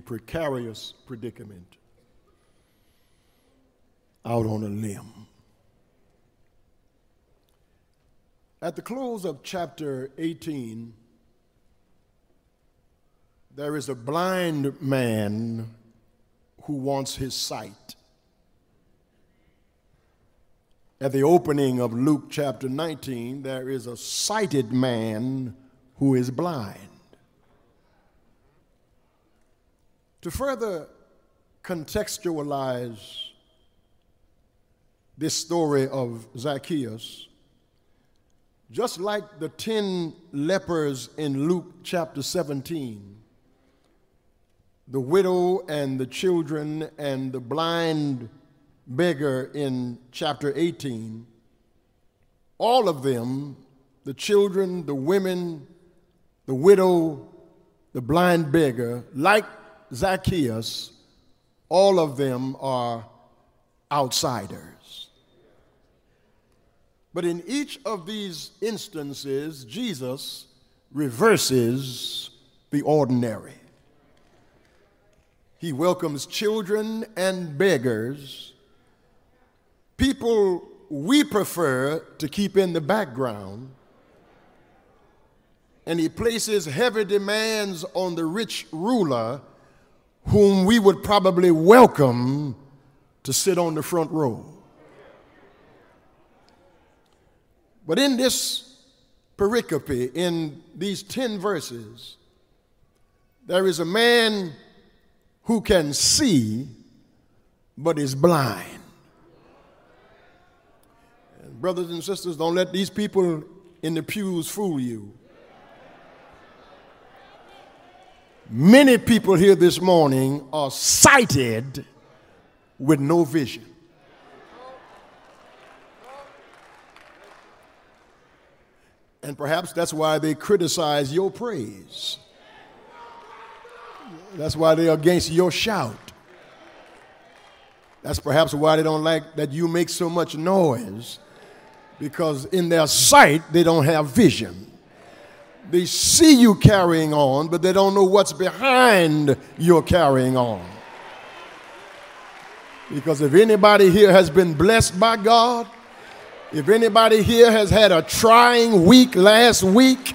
precarious predicament out on a limb. At the close of chapter 18, there is a blind man who wants his sight. At the opening of Luke chapter 19, there is a sighted man who is blind. To further contextualize this story of Zacchaeus, just like the 10 lepers in Luke chapter 17, the widow and the children and the blind beggar in chapter 18, all of them, the children, the women, the widow, the blind beggar, like Zacchaeus, all of them are outsiders. But in each of these instances, Jesus reverses the ordinary. He welcomes children and beggars, people we prefer to keep in the background, and he places heavy demands on the rich ruler whom we would probably welcome to sit on the front row. But in this pericope, in these 10 verses, there is a man who can see but is blind. And brothers and sisters, don't let these people in the pews fool you. Many people here this morning are sighted with no vision. And perhaps that's why they criticize your praise. That's why they're against your shout. That's perhaps why they don't like that you make so much noise, because in their sight, they don't have vision. They see you carrying on, but they don't know what's behind your carrying on. Because if anybody here has been blessed by God, if anybody here has had a trying week last week,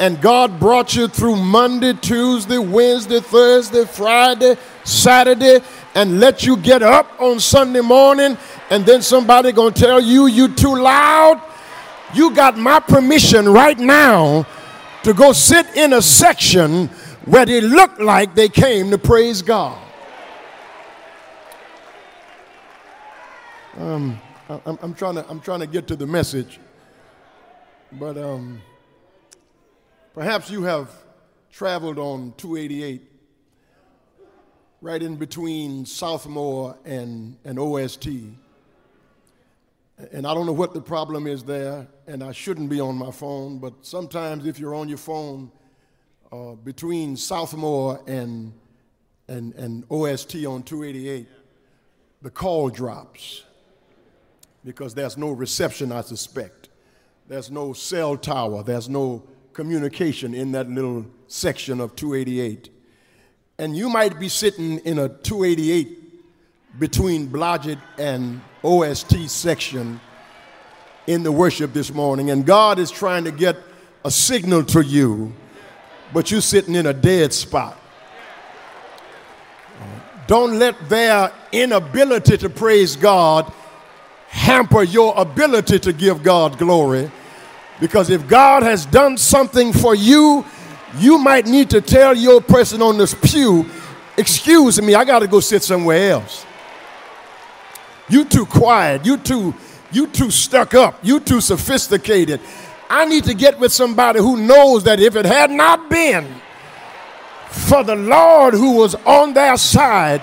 and God brought you through Monday, Tuesday, Wednesday, Thursday, Friday, Saturday, and let you get up on Sunday morning, and then somebody gonna tell you you too loud. You got my permission right now to go sit in a section where they looked like they came to praise God. Um, I'm, I'm, trying to I'm trying to get to the message, but um. Perhaps you have traveled on 288 right in between Southmore and, and OST. And I don't know what the problem is there, and I shouldn't be on my phone, but sometimes if you're on your phone uh, between Southmore and, and, and OST on 288, the call drops because there's no reception, I suspect. There's no cell tower, there's no communication in that little section of 288. And you might be sitting in a 288 between Blodgett and OST section in the worship this morning, and God is trying to get a signal to you, but you're sitting in a dead spot. Don't let their inability to praise God hamper your ability to give God glory because if God has done something for you, you might need to tell your person on this pew, excuse me, I got to go sit somewhere else. You too quiet. You too, you too stuck up. You too sophisticated. I need to get with somebody who knows that if it had not been for the Lord who was on their side,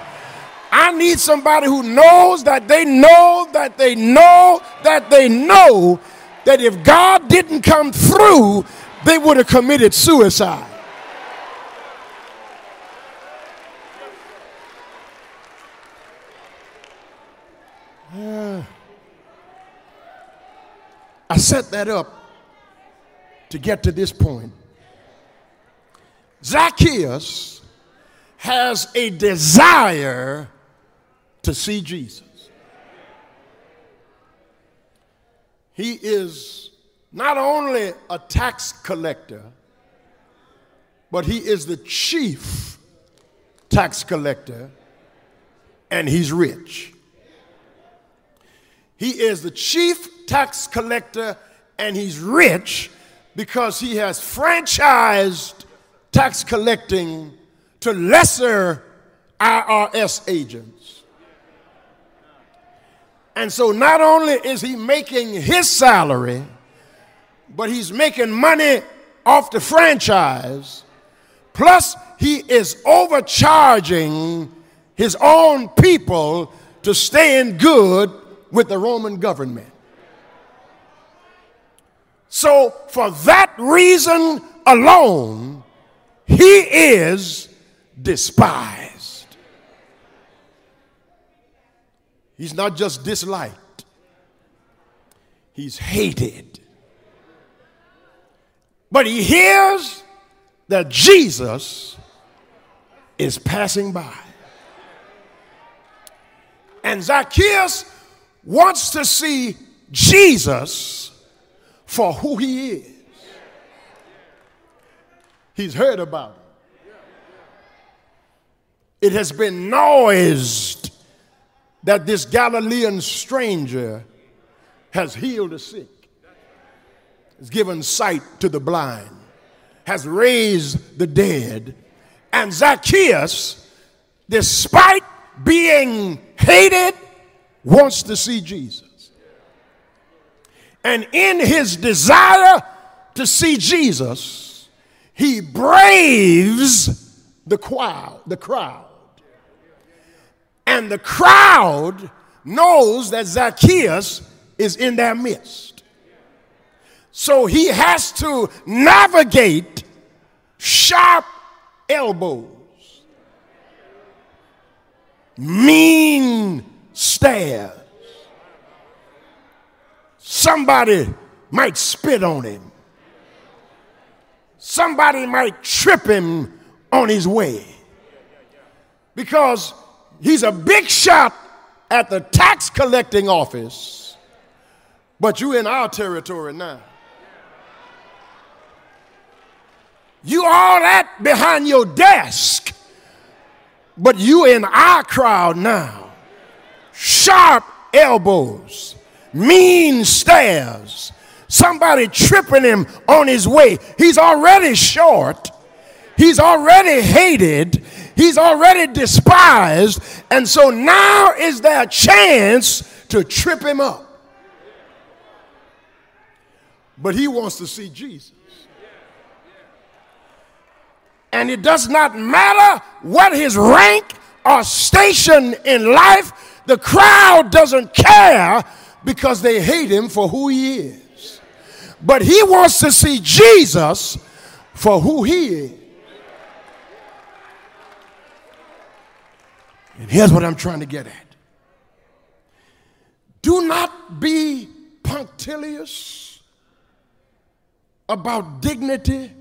I need somebody who knows that they know that they know that they know that if God didn't come through, they would have committed suicide. I set that up to get to this point. Zacchaeus has a desire to see Jesus. He is not only a tax collector, but he is the chief tax collector and he's rich. He is the chief tax collector and he's rich because he has franchised tax collecting to lesser IRS agents. And so not only is he making his salary, but he's making money off the franchise. Plus, he is overcharging his own people to stay in good with the Roman government. So, for that reason alone, he is despised. He's not just disliked, he's hated. But he hears that Jesus is passing by. And Zacchaeus wants to see Jesus for who he is. He's heard about him. It has been noised that this Galilean stranger has healed the sick, has given sight to the blind, has raised the dead. And Zacchaeus, despite being hated, wants to see Jesus. And in his desire to see Jesus, he braves the crowd, the crowd. And the crowd knows that Zacchaeus is in their midst. So he has to navigate sharp elbows mean stares. Somebody might spit on him. Somebody might trip him on his way. Because he's a big shot at the tax collecting office, but you're in our territory now. You all that behind your desk but you in our crowd now. Sharp elbows, mean stares, somebody tripping him on his way. He's already short, he's already hated, he's already despised, and so now is their chance to trip him up. But he wants to see Jesus. And it does not matter what his rank or station in life, the crowd doesn't care because they hate him for who he is. But he wants to see Jesus for who he is. And here's what I'm trying to get at do not be punctilious about dignity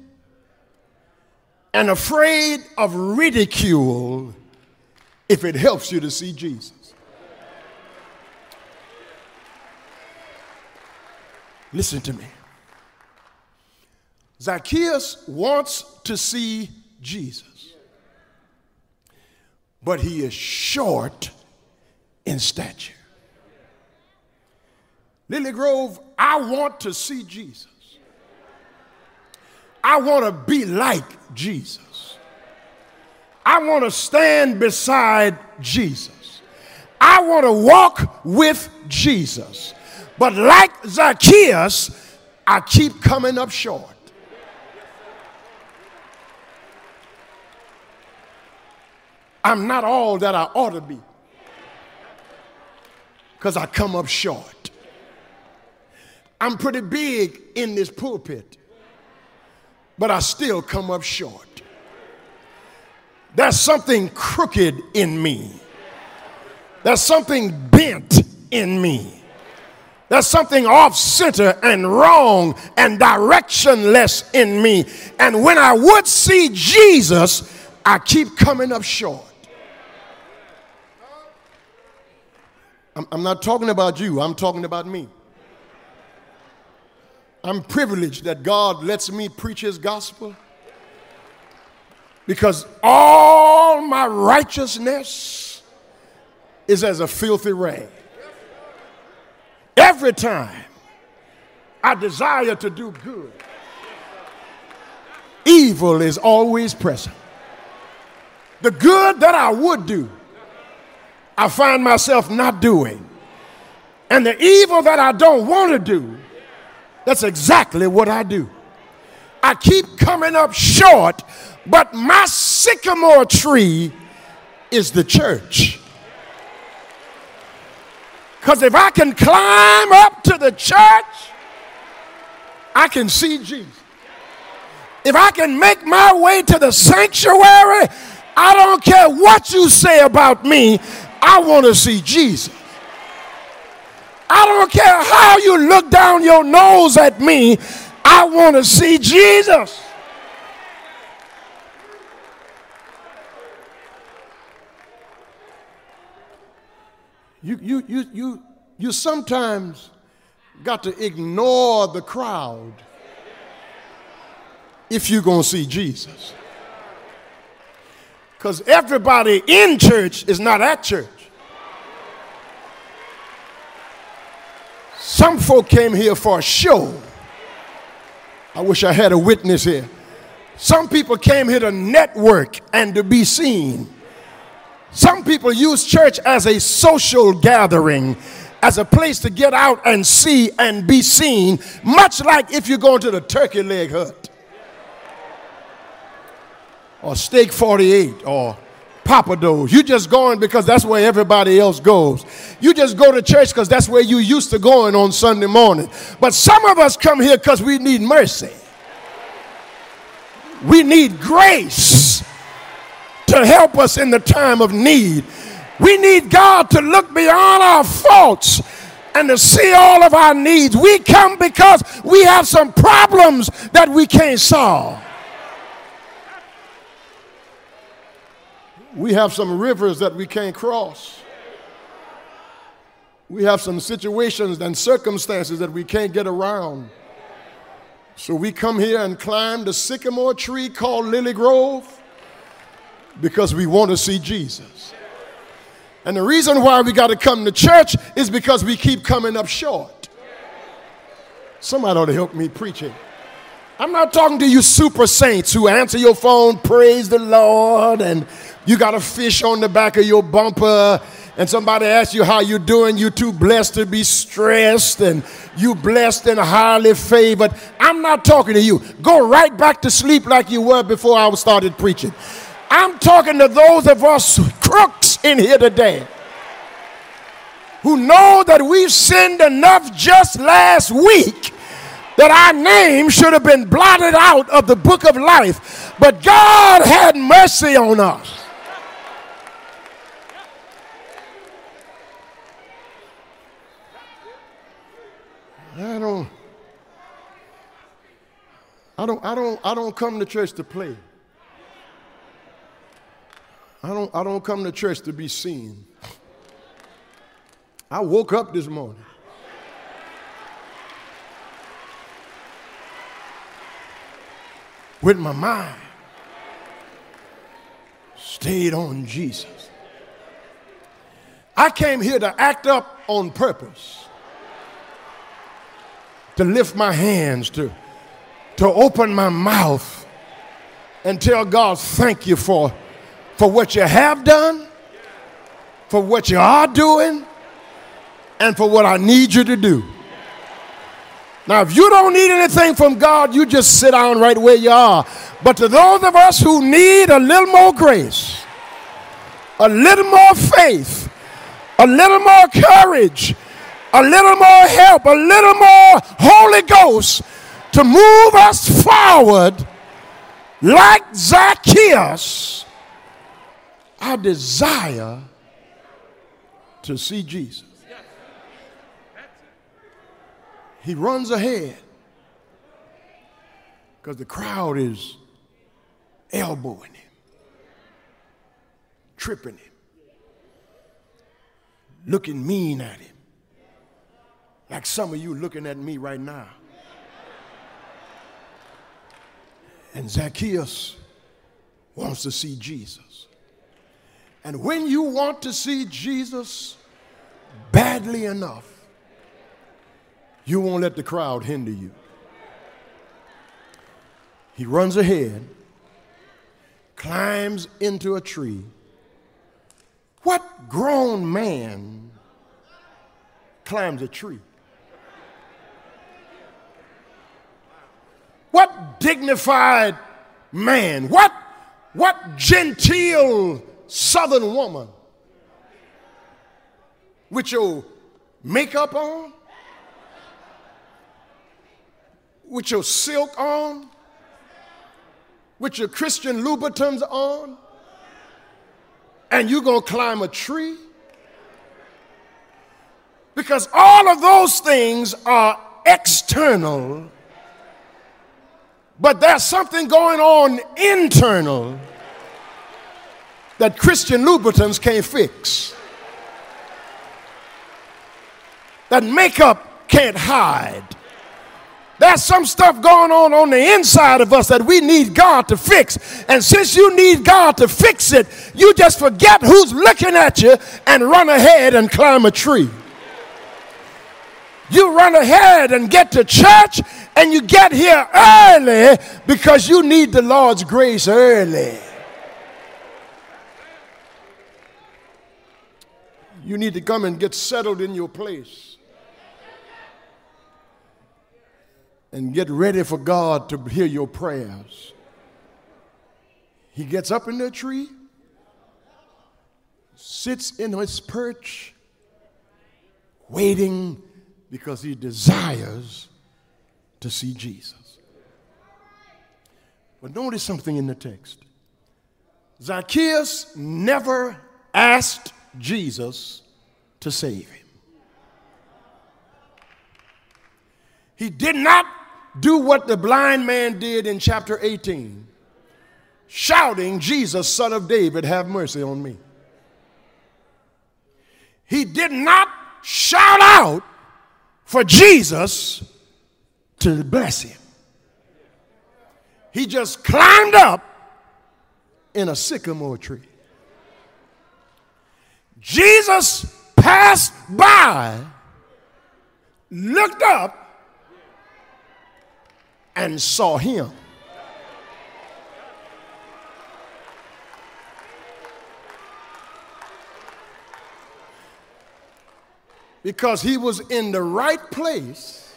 and afraid of ridicule if it helps you to see Jesus. Listen to me. Zacchaeus wants to see Jesus, but he is short in stature. Lilly Grove, I want to see Jesus. I want to be like Jesus. I want to stand beside Jesus. I want to walk with Jesus. But like Zacchaeus, I keep coming up short. I'm not all that I ought to be because I come up short. I'm pretty big in this pulpit but I still come up short. There's something crooked in me. There's something bent in me. There's something off center and wrong and directionless in me. And when I would see Jesus, I keep coming up short. I'm, not talking about you, I'm talking about me. I'm privileged that God lets me preach His gospel because all my righteousness is as a filthy rag. Every time I desire to do good, evil is always present. The good that I would do, I find myself not doing. And the evil that I don't want to do, that's exactly what I do. I keep coming up short, but my sycamore tree is the church. Because if I can climb up to the church, I can see Jesus. If I can make my way to the sanctuary, I don't care what you say about me, I want to see Jesus. I don't care how you look down your nose at me, I want to see Jesus. You, you, you, you, you sometimes got to ignore the crowd if you're going to see Jesus. Because everybody in church is not at church. Some folk came here for a show. I wish I had a witness here. Some people came here to network and to be seen. Some people use church as a social gathering, as a place to get out and see and be seen, much like if you're going to the turkey leg hut or Steak 48 or Pappadeaux. You just going because that's where everybody else goes. You just go to church because that's where you used to going on Sunday morning. But some of us come here because we need mercy. We need grace to help us in the time of need. We need God to look beyond our faults and to see all of our needs. We come because we have some problems that we can't solve. We have some rivers that we can't cross. We have some situations and circumstances that we can't get around. So we come here and climb the sycamore tree called Lilly Grove because we want to see Jesus. And the reason why we got to come to church is because we keep coming up short. Somebody ought to help me preach it. I'm not talking to you super saints who answer your phone, praise the Lord, and you got a fish on the back of your bumper and somebody asks you how you doing, you too blessed to be stressed and you blessed and highly favored. I'm not talking to you. Go right back to sleep like you were before I started preaching. I'm talking to those of us crooks in here today who know that we've sinned enough just last week that our name should have been blotted out of the book of life. But God had mercy on us. I don't, I don't, I don't, I don't come to church to play. I don't, I don't come to church to be seen. I woke up this morning. With my mind stayed on Jesus. I came here to act up on purpose to lift my hands, to, to open my mouth and tell God, thank you for, for what you have done, for what you are doing, and for what I need you to do. Now, if you don't need anything from God, you just sit down right where you are. But to those of us who need a little more grace, a little more faith, a little more courage, a little more help, a little more Holy Ghost to move us forward like Zacchaeus. I desire to see Jesus. He runs ahead because the crowd is elbowing him. tripping him, looking mean at him, like some of you looking at me right now. And Zacchaeus wants to see Jesus. And when you want to see Jesus badly enough, you won't let the crowd hinder you. He runs ahead, climbs into a tree. What grown man climbs a tree? What dignified man? What, what genteel southern woman with your makeup on, with your silk on, with your Christian Louboutins on, and you're going to climb a tree? Because all of those things are external, but there's something going on internal that Christian Louboutins can't fix, that makeup can't hide there's some stuff going on on the inside of us that we need God to fix. And since you need God to fix it, you just forget who's looking at you and run ahead and climb a tree. You run ahead and get to church and you get here early because you need the Lord's grace early. You need to come and get settled in your place. and get ready for God to hear your prayers. He gets up in the tree, sits in his perch, waiting because he desires to see Jesus. But notice something in the text Zacchaeus never asked Jesus to save him. He did not do what the blind man did in chapter 18, shouting, Jesus, son of David, have mercy on me. He did not shout out for Jesus to bless him. He just climbed up in a sycamore tree. Jesus passed by, looked up, and saw him. Because he was in the right place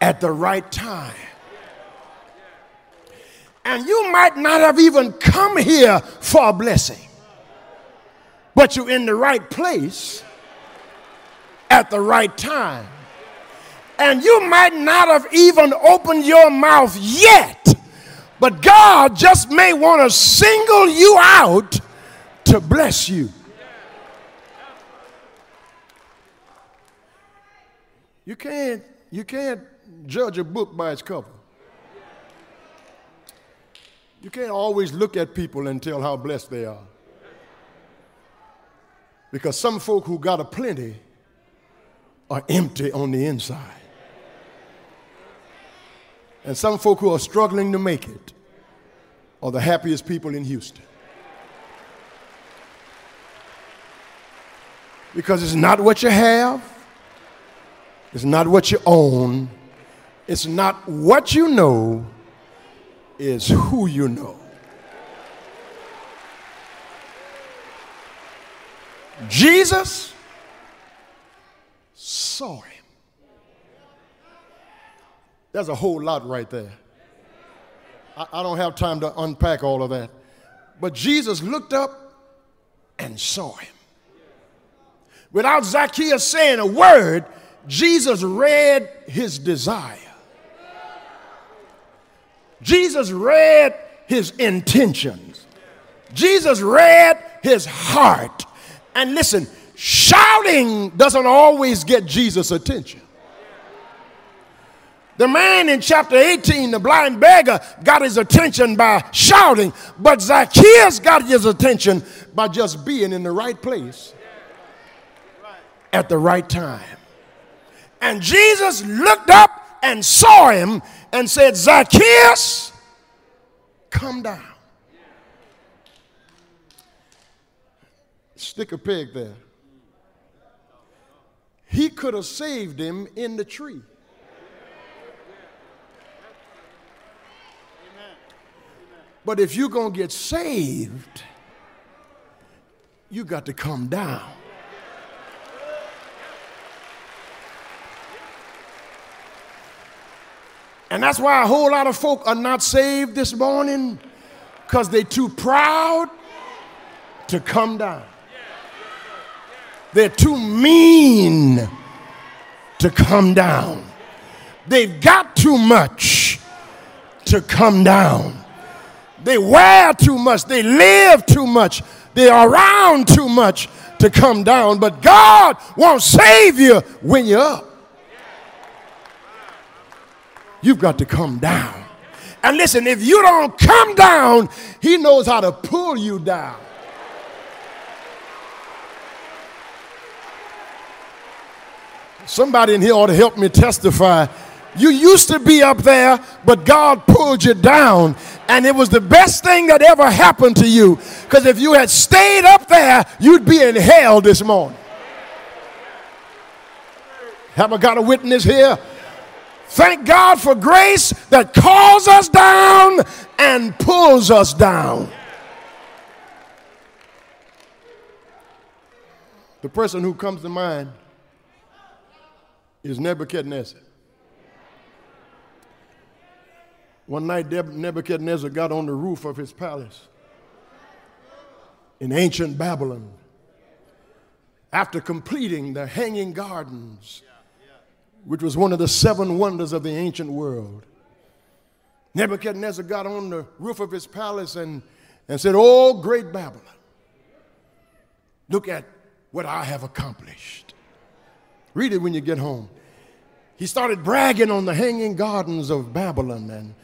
at the right time. And you might not have even come here for a blessing, but you're in the right place at the right time and you might not have even opened your mouth yet, but God just may want to single you out to bless you. You can't, you can't judge a book by its cover. You can't always look at people and tell how blessed they are. Because some folk who got a plenty are empty on the inside. And some folk who are struggling to make it are the happiest people in Houston. Because it's not what you have, it's not what you own, it's not what you know, it's who you know. Jesus saw him. There's a whole lot right there. I, I don't have time to unpack all of that. But Jesus looked up and saw him. Without Zacchaeus saying a word, Jesus read his desire. Jesus read his intentions. Jesus read his heart. And listen, shouting doesn't always get Jesus' attention. The man in chapter 18, the blind beggar, got his attention by shouting, but Zacchaeus got his attention by just being in the right place at the right time. And Jesus looked up and saw him and said, Zacchaeus, come down. Stick a peg there. He could have saved him in the tree. But if you're going to get saved, you got to come down. And that's why a whole lot of folk are not saved this morning because they're too proud to come down. They're too mean to come down. They've got too much to come down. They wear too much. They live too much. They're around too much to come down. But God won't save you when you're up. You've got to come down. And listen, if you don't come down, He knows how to pull you down. Somebody in here ought to help me testify. You used to be up there, but God pulled you down. And it was the best thing that ever happened to you. Because if you had stayed up there, you'd be in hell this morning. Have I got a witness here? Thank God for grace that calls us down and pulls us down. The person who comes to mind is Nebuchadnezzar. One night, Nebuchadnezzar got on the roof of his palace in ancient Babylon after completing the Hanging Gardens which was one of the seven wonders of the ancient world. Nebuchadnezzar got on the roof of his palace and, and said, Oh, great Babylon, look at what I have accomplished. Read it when you get home. He started bragging on the hanging gardens of Babylon and,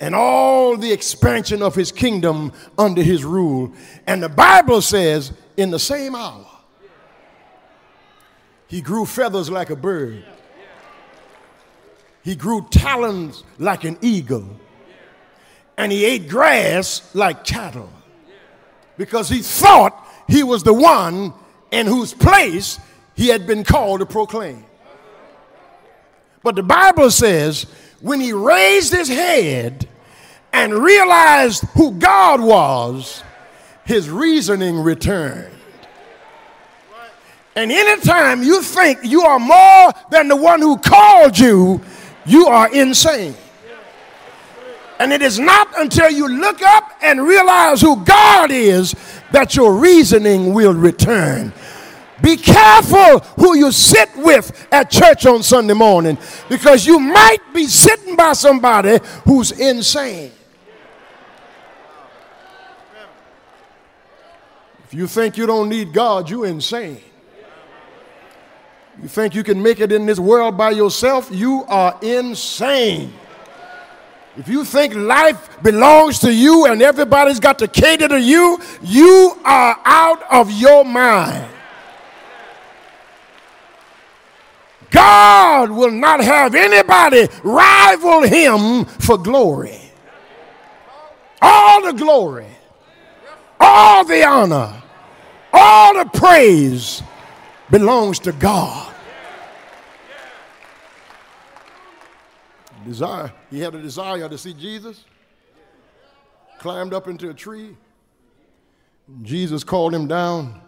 and all the expansion of his kingdom under his rule. And the Bible says, in the same hour, he grew feathers like a bird he grew talons like an eagle. And he ate grass like cattle. Because he thought he was the one in whose place he had been called to proclaim. But the Bible says when he raised his head and realized who God was, his reasoning returned. And anytime you think you are more than the one who called you, you are insane. And it is not until you look up and realize who God is that your reasoning will return. Be careful who you sit with at church on Sunday morning because you might be sitting by somebody who's insane. If you think you don't need God, you're insane. You think you can make it in this world by yourself? You are insane. If you think life belongs to you and everybody's got to cater to you, you are out of your mind. God will not have anybody rival him for glory. All the glory, all the honor, all the praise belongs to God. Desire, he had a desire to see Jesus. Climbed up into a tree. Jesus called him down.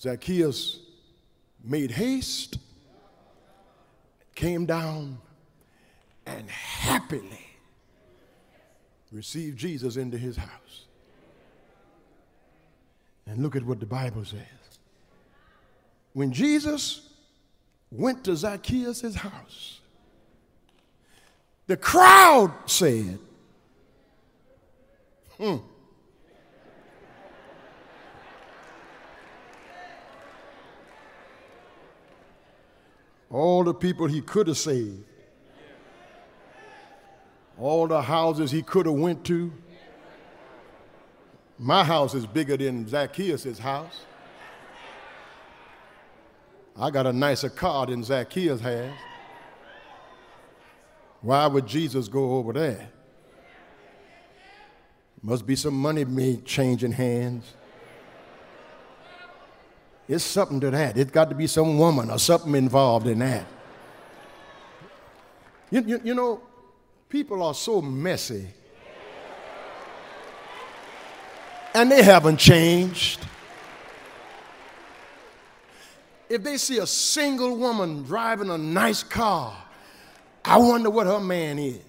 Zacchaeus made haste, came down, and happily received Jesus into his house. And look at what the Bible says. When Jesus went to Zacchaeus' house, the crowd said, hmm. All the people he could have saved all the houses he could have went to. My house is bigger than Zacchaeus' house. I got a nicer car than Zacchaeus has. Why would Jesus go over there? Must be some money made changing hands. It's something to that. It's got to be some woman or something involved in that. You, you, you know, people are so messy. And they haven't changed. If they see a single woman driving a nice car, I wonder what her man is.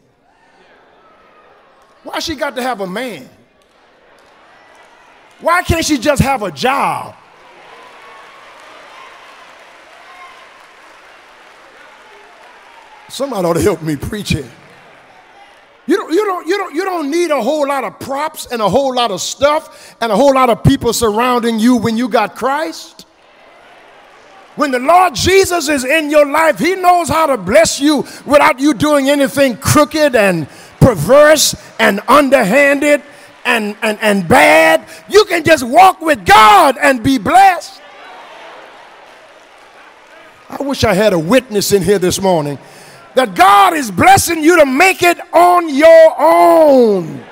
Why she got to have a man? Why can't she just have a job? Somebody ought to help me preach it. You don't, you, don't, you, don't, you don't need a whole lot of props and a whole lot of stuff and a whole lot of people surrounding you when you got Christ. When the Lord Jesus is in your life, He knows how to bless you without you doing anything crooked and perverse and underhanded and, and, and bad. You can just walk with God and be blessed. I wish I had a witness in here this morning that God is blessing you to make it on your own.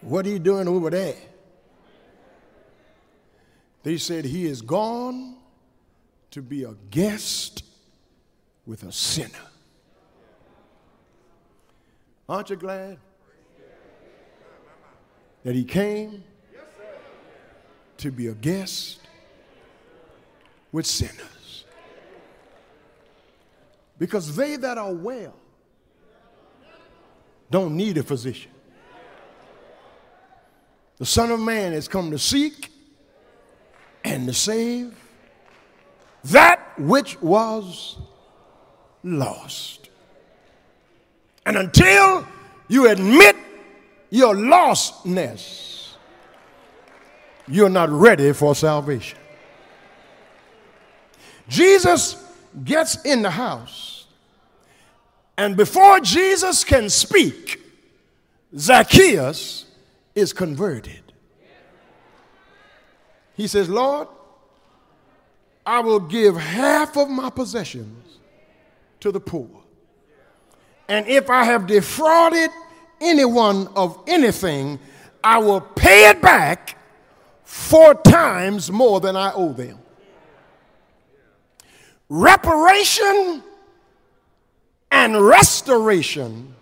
What are you doing over there? They said he is gone to be a guest with a sinner. Aren't you glad that he came to be a guest with sinners. Because they that are well don't need a physician. The Son of Man has come to seek and to save that which was lost. And until you admit your lostness, you're not ready for salvation. Jesus gets in the house, and before Jesus can speak, Zacchaeus is converted. He says, Lord, I will give half of my possessions to the poor. And if I have defrauded anyone of anything, I will pay it back four times more than I owe them reparation and restoration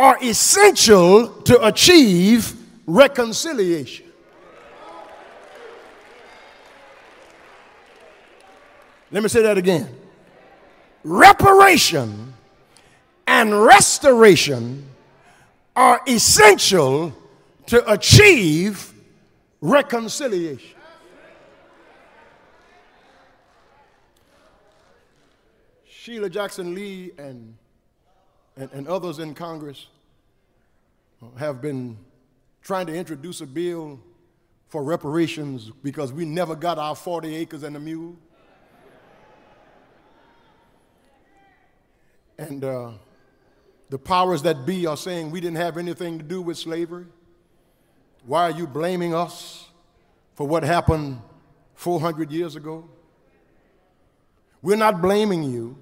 are essential to achieve reconciliation. Let me say that again. Reparation and restoration are essential to achieve reconciliation. Sheila Jackson Lee and, and, and others in Congress have been trying to introduce a bill for reparations because we never got our 40 acres and a mule. And uh, the powers that be are saying we didn't have anything to do with slavery. Why are you blaming us for what happened 400 years ago? We're not blaming you.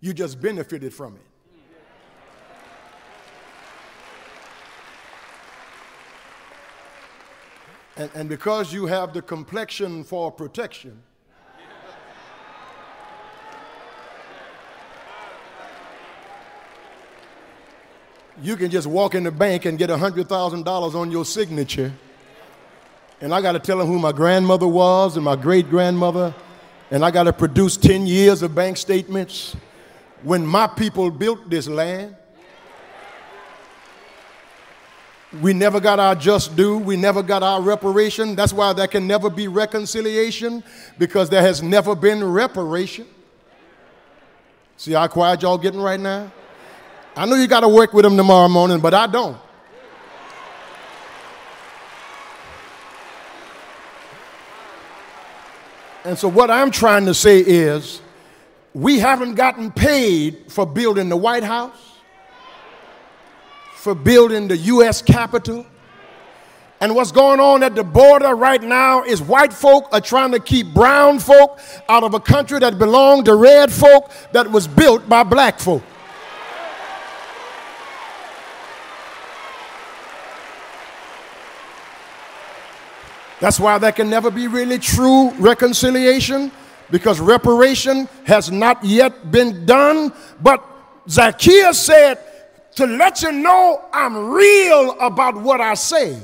You just benefited from it. And, and because you have the complexion for protection, you can just walk in the bank and get $100,000 on your signature. And I got to tell them who my grandmother was and my great grandmother. And I got to produce 10 years of bank statements when my people built this land, we never got our just due. We never got our reparation. That's why there can never be reconciliation because there has never been reparation. See how quiet y'all getting right now? I know you got to work with them tomorrow morning, but I don't. And so, what I'm trying to say is, we haven't gotten paid for building the White House, for building the U.S. Capitol. And what's going on at the border right now is white folk are trying to keep brown folk out of a country that belonged to red folk that was built by black folk. That's why there can never be really true reconciliation because reparation has not yet been done. But Zacchaeus said, To let you know I'm real about what I say.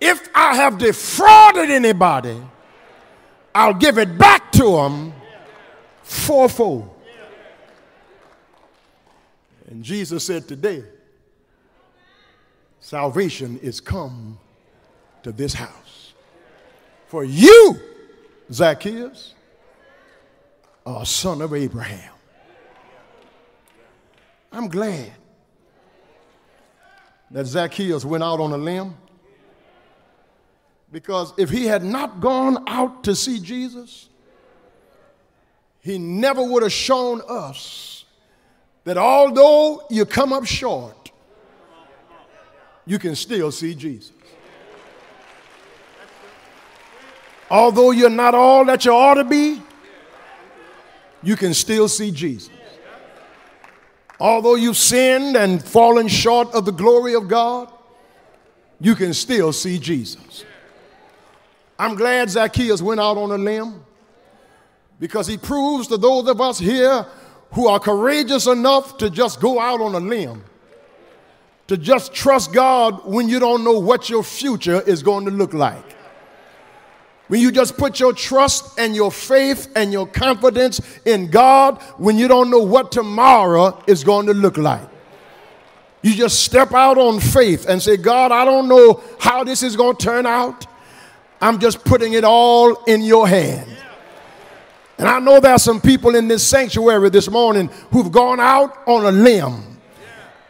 If I have defrauded anybody, I'll give it back to them fourfold. And Jesus said, Today, salvation is come to this house. For you, Zacchaeus, are a son of Abraham. I'm glad that Zacchaeus went out on a limb because if he had not gone out to see Jesus, he never would have shown us that although you come up short, you can still see Jesus. Although you're not all that you ought to be, you can still see Jesus. Although you've sinned and fallen short of the glory of God, you can still see Jesus. I'm glad Zacchaeus went out on a limb because he proves to those of us here who are courageous enough to just go out on a limb, to just trust God when you don't know what your future is going to look like. When you just put your trust and your faith and your confidence in God when you don't know what tomorrow is going to look like. You just step out on faith and say, God, I don't know how this is going to turn out. I'm just putting it all in your hand. And I know there are some people in this sanctuary this morning who've gone out on a limb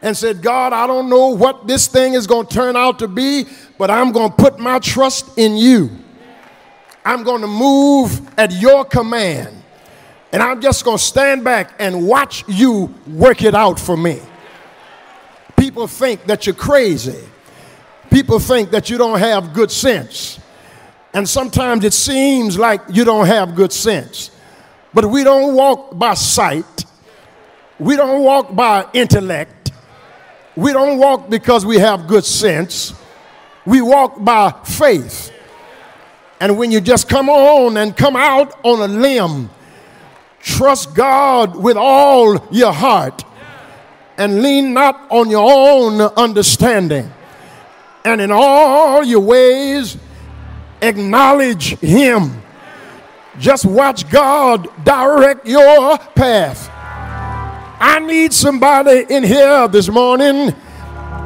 and said, God, I don't know what this thing is going to turn out to be, but I'm going to put my trust in you. I'm going to move at your command. And I'm just going to stand back and watch you work it out for me. People think that you're crazy. People think that you don't have good sense. And sometimes it seems like you don't have good sense. But we don't walk by sight. We don't walk by intellect. We don't walk because we have good sense. We walk by faith. And when you just come on and come out on a limb, trust God with all your heart and lean not on your own understanding. And in all your ways, acknowledge Him. Just watch God direct your path. I need somebody in here this morning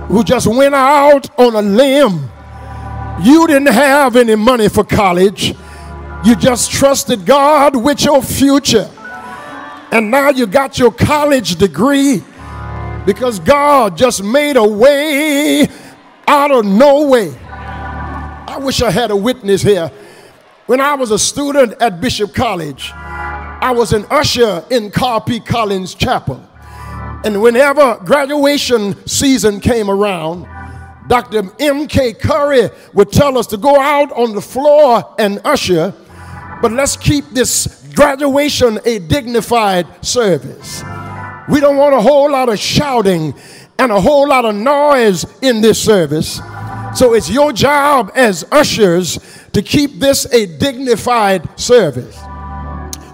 who just went out on a limb you didn't have any money for college. You just trusted God with your future. And now you got your college degree because God just made a way out of no way. I wish I had a witness here. When I was a student at Bishop College, I was an usher in Carr P. Collins Chapel. And whenever graduation season came around, Dr. M.K. Curry would tell us to go out on the floor and usher, but let's keep this graduation a dignified service. We don't want a whole lot of shouting and a whole lot of noise in this service. So it's your job as ushers to keep this a dignified service.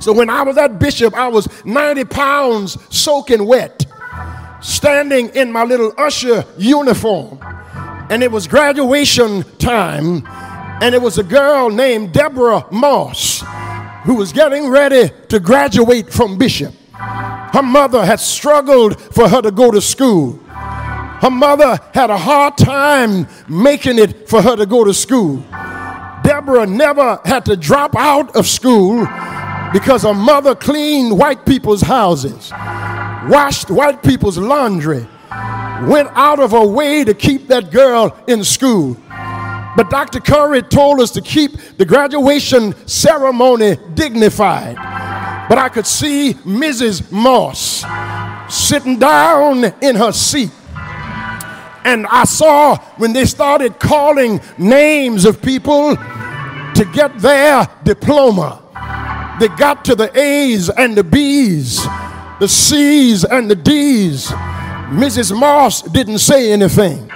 So when I was at Bishop, I was 90 pounds soaking wet, standing in my little usher uniform and it was graduation time, and it was a girl named Deborah Moss who was getting ready to graduate from Bishop. Her mother had struggled for her to go to school. Her mother had a hard time making it for her to go to school. Deborah never had to drop out of school because her mother cleaned white people's houses, washed white people's laundry, went out of her way to keep that girl in school. But Dr. Curry told us to keep the graduation ceremony dignified. But I could see Mrs. Moss sitting down in her seat. And I saw when they started calling names of people to get their diploma, they got to the A's and the B's, the C's and the D's. Mrs. Moss didn't say anything.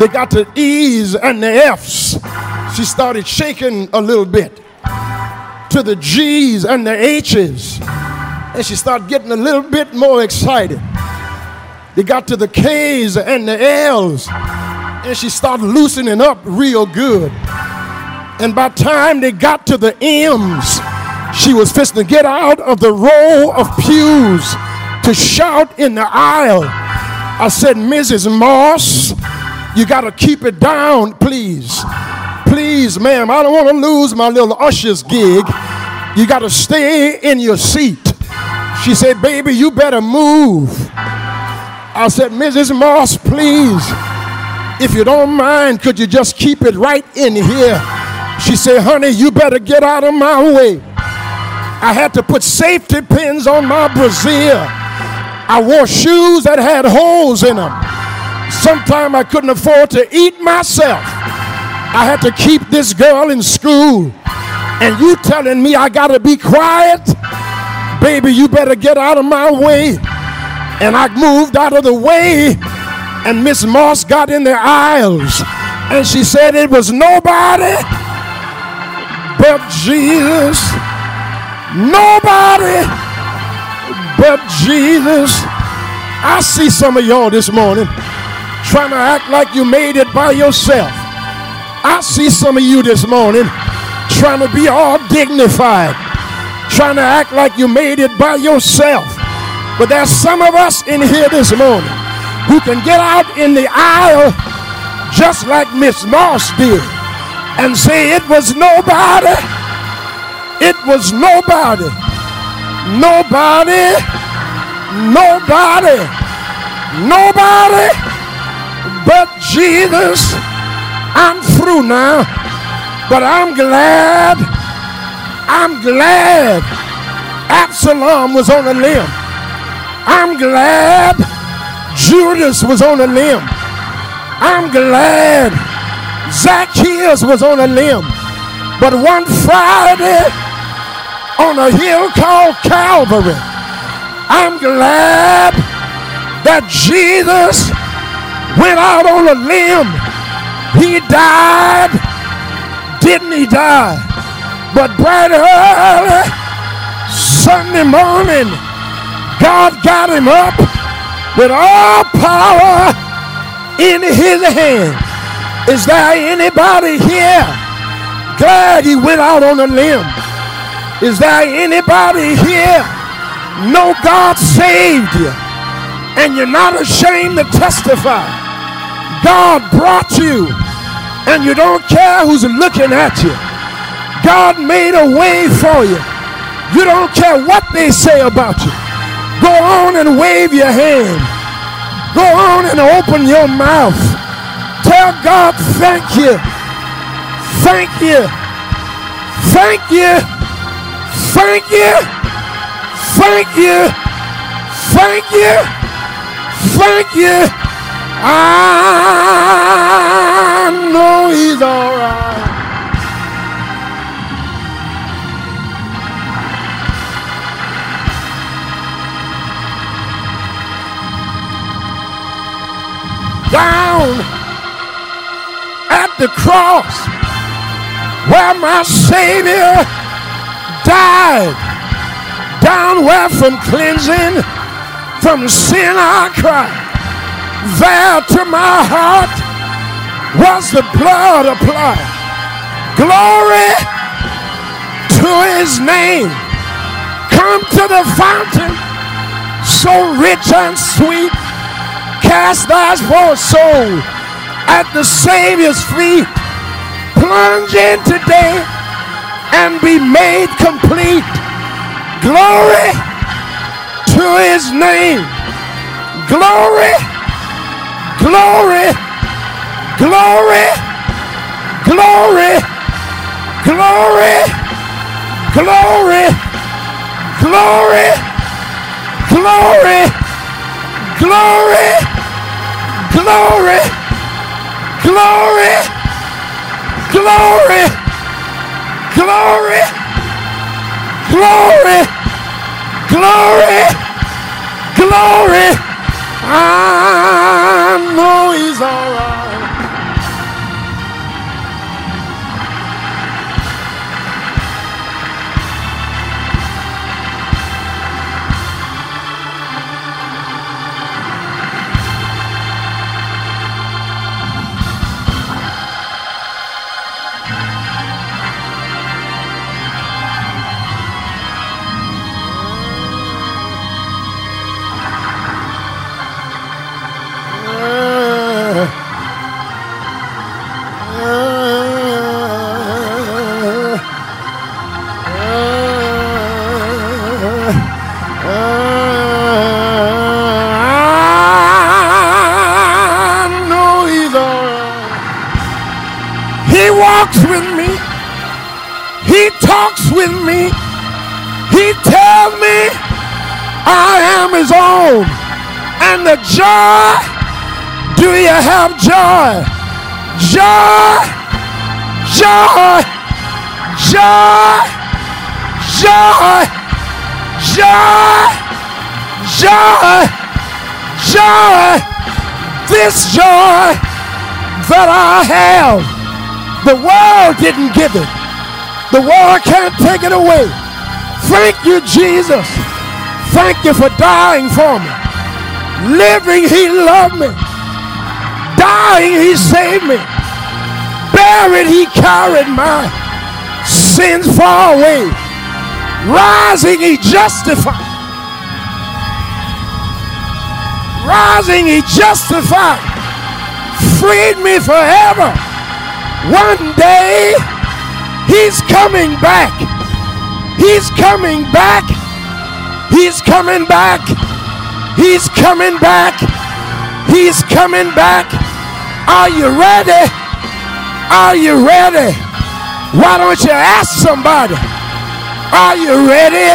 They got the E's and the F's. She started shaking a little bit to the G's and the H's. And she started getting a little bit more excited. They got to the K's and the L's. And she started loosening up real good. And by time they got to the M's, she was fixing to get out of the row of pews to shout in the aisle. I said, Mrs. Moss, you got to keep it down, please. Please, ma'am, I don't want to lose my little usher's gig. You got to stay in your seat. She said, Baby, you better move. I said, Mrs. Moss, please, if you don't mind, could you just keep it right in here? She said, Honey, you better get out of my way. I had to put safety pins on my brassiere. I wore shoes that had holes in them. Sometime I couldn't afford to eat myself. I had to keep this girl in school. And you telling me I gotta be quiet? Baby, you better get out of my way. And I moved out of the way, and Miss Moss got in the aisles. And she said it was nobody but Jesus. Nobody but Jesus. I see some of y'all this morning trying to act like you made it by yourself. I see some of you this morning trying to be all dignified, trying to act like you made it by yourself. But there's some of us in here this morning who can get out in the aisle just like Miss Moss did and say it was nobody. It was nobody. Nobody. Nobody. Nobody but Jesus. I'm through now, but I'm glad. I'm glad Absalom was on a limb. I'm glad Judas was on a limb. I'm glad Zacchaeus was on a limb. But one Friday on a hill called Calvary, I'm glad that Jesus went out on a limb. He died. Didn't he die? But bright early Sunday morning, God got him up with all power in his hand. Is there anybody here glad he went out on a limb? Is there anybody here know God saved you and you're not ashamed to testify? God brought you, and you don't care who's looking at you. God made a way for you. You don't care what they say about you. Go on and wave your hand. Go on and open your mouth. Tell God, thank you. Thank you. Thank you. Thank you. Thank you. Thank you. Thank you. I know he's all right. Down at the cross where my Savior died, down where from cleansing from sin I cried there to my heart was the blood applied. Glory to his name. Come to the fountain, so rich and sweet. Cast thy poor soul at the Savior's feet. Plunge in today and be made complete. Glory to his name. Glory Glory, glory, glory, glory, glory, glory, glory, glory, glory, glory, glory, glory, glory, glory, glory. I know he's all joy, do you have joy? Joy, joy, joy, joy, joy, joy, joy. This joy that I have, the world didn't give it. The world can't take it away. Thank you, Jesus. Thank you for dying for me. Living, He loved me. Dying, He saved me. Buried, He carried my sins far away. Rising, He justified. Rising, He justified. Freed me forever. One day, He's coming back. He's coming back. He's coming back. He's coming back. He's coming back. Are you ready? Are you ready? Why don't you ask somebody? Are you ready?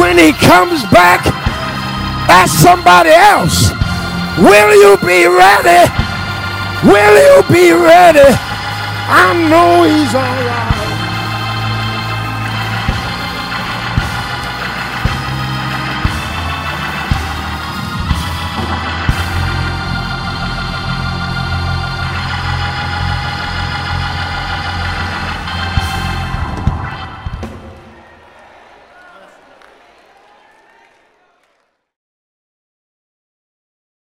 When he comes back, ask somebody else. Will you be ready? Will you be ready? I know he's all right.